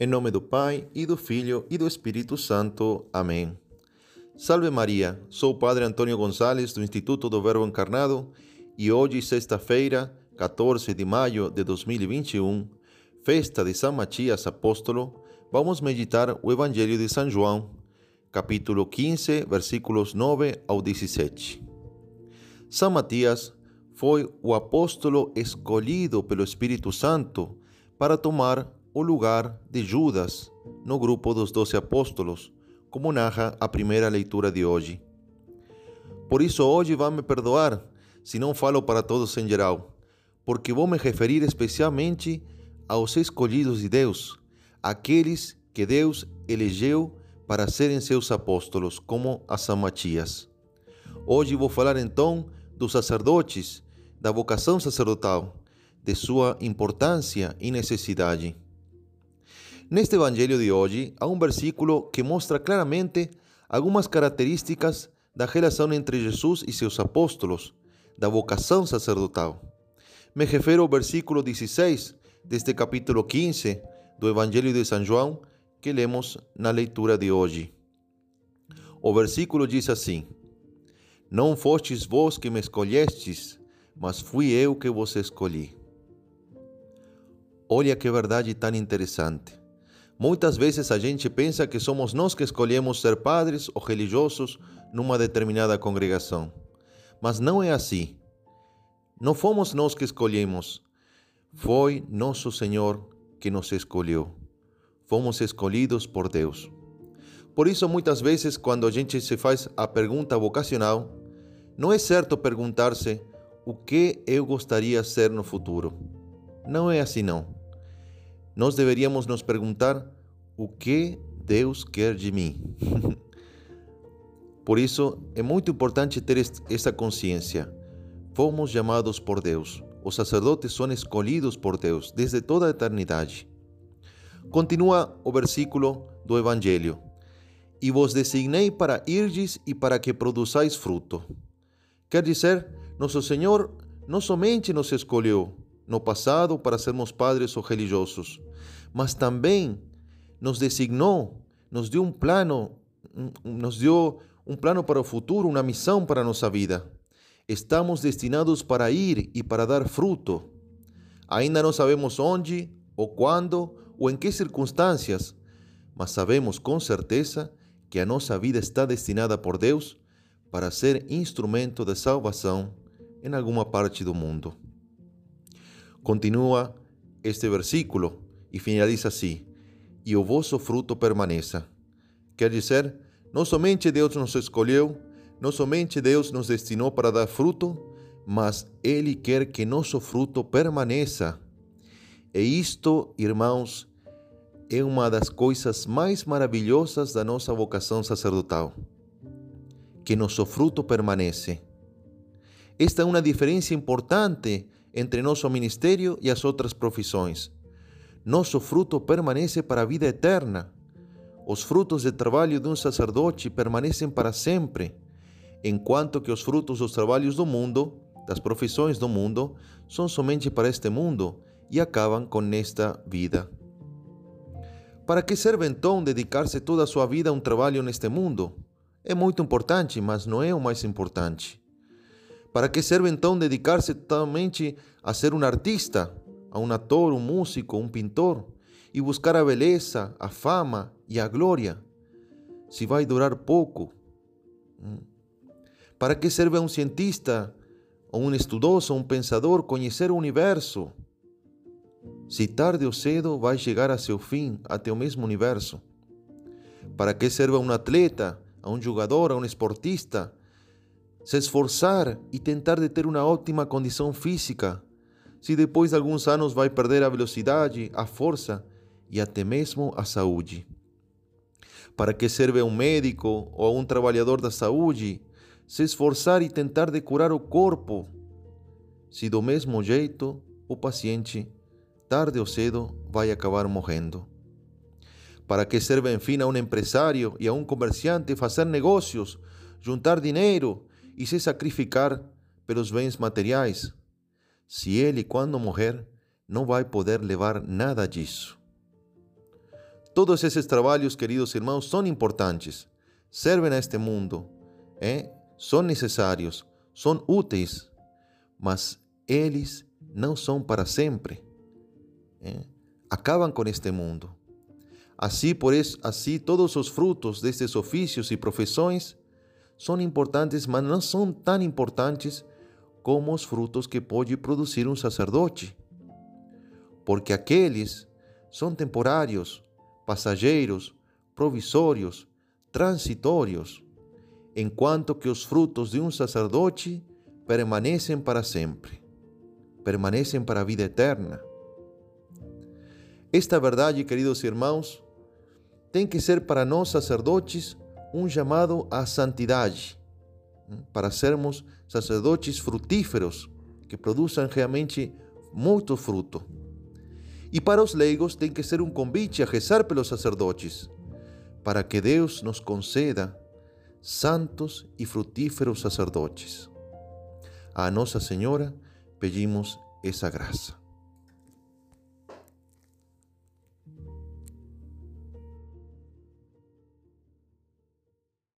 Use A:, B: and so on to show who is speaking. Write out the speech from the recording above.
A: Em nome do Pai, e do Filho, e do Espírito Santo. Amém. Salve Maria, sou o Padre Antônio Gonçalves, do Instituto do Verbo Encarnado, e hoje, sexta-feira, 14 de maio de 2021, festa de São Matias Apóstolo, vamos meditar o Evangelho de São João, capítulo 15, versículos 9 ao 17. São Matias foi o apóstolo escolhido pelo Espírito Santo para tomar o lugar de Judas no grupo dos doze apóstolos, como narra a primeira leitura de hoje. Por isso, hoje vão me perdoar se não falo para todos em geral, porque vou me referir especialmente aos escolhidos de Deus, aqueles que Deus elegeu para serem seus apóstolos, como a São Matias. Hoje vou falar então dos sacerdotes, da vocação sacerdotal, de sua importância e necessidade. Neste Evangelho de hoje, há um versículo que mostra claramente algumas características da relação entre Jesus e seus apóstolos, da vocação sacerdotal. Me refiro ao versículo 16 deste capítulo 15 do Evangelho de São João, que lemos na leitura de hoje. O versículo diz assim: Não fostes vós que me escolhestes, mas fui eu que vos escolhi. Olha que verdade tão interessante. Muitas vezes a gente pensa que somos nós que escolhemos ser padres ou religiosos numa determinada congregação. Mas não é assim. Não fomos nós que escolhemos. Foi nosso Senhor que nos escolheu. Fomos escolhidos por Deus. Por isso, muitas vezes, quando a gente se faz a pergunta vocacional, não é certo perguntar-se o que eu gostaria ser no futuro. Não é assim, não nós deveríamos nos perguntar o que Deus quer de mim. por isso, é muito importante ter essa consciência. Fomos chamados por Deus. Os sacerdotes são escolhidos por Deus desde toda a eternidade. Continua o versículo do Evangelho. E vos designei para irdes e para que produzais fruto. Quer dizer, nosso Senhor não somente nos escolheu, no passado para sermos padres ou religiosos, mas também nos designou, nos deu um plano, nos deu um plano para o futuro, uma missão para a nossa vida. Estamos destinados para ir e para dar fruto. Ainda não sabemos onde, ou quando, ou em que circunstâncias, mas sabemos com certeza que a nossa vida está destinada por Deus para ser instrumento de salvação em alguma parte do mundo. Continua este versículo e finaliza assim: E o vosso fruto permaneça. Quer dizer, não somente Deus nos escolheu, não somente Deus nos destinou para dar fruto, mas Ele quer que nosso fruto permaneça. E isto, irmãos, é uma das coisas mais maravilhosas da nossa vocação sacerdotal. Que nosso fruto permanece. Esta é uma diferença importante entre nosso ministério e as outras profissões. Nosso fruto permanece para a vida eterna. Os frutos de trabalho de um sacerdote permanecem para sempre, enquanto que os frutos dos trabalhos do mundo, das profissões do mundo, são somente para este mundo e acabam com esta vida. Para que serve então dedicar-se toda a sua vida a um trabalho neste mundo? É muito importante, mas não é o mais importante. Para que serve então dedicar-se totalmente a ser um artista, a um ator, um músico, um pintor e buscar a beleza, a fama e a glória? Se vai durar pouco. Hum. Para que serve um cientista, ou um estudioso, um pensador conhecer o universo? Se tarde ou cedo vai chegar a seu fim, até o mesmo universo. Para que serve um atleta, a um jogador, a um esportista? Se esforçar e tentar de ter uma ótima condição física, se depois de alguns anos vai perder a velocidade, a força e até mesmo a saúde. Para que serve um médico ou um trabalhador da saúde se esforçar e tentar de curar o corpo, se do mesmo jeito o paciente, tarde ou cedo, vai acabar morrendo? Para que serve, enfim, a um empresário e a um comerciante fazer negócios, juntar dinheiro e se sacrificar pelos bens materiais, se ele, quando morrer, não vai poder levar nada disso. todos esses trabalhos, queridos irmãos, são importantes, servem a este mundo, eh? são necessários, são úteis, mas eles não são para sempre. Eh? Acabam com este mundo. Assim, por isso, assim, todos os frutos destes ofícios e profissões são importantes, mas não são tão importantes como os frutos que pode produzir um sacerdote. Porque aqueles são temporários, passageiros, provisórios, transitórios, enquanto que os frutos de um sacerdote permanecem para sempre, permanecem para a vida eterna. Esta verdade, queridos irmãos, tem que ser para nós sacerdotes um chamado à santidade, para sermos sacerdotes frutíferos que produzam realmente muito fruto. E para os leigos tem que ser um convite a rezar pelos sacerdotes, para que Deus nos conceda santos e frutíferos sacerdotes. A Nossa Senhora pedimos essa graça.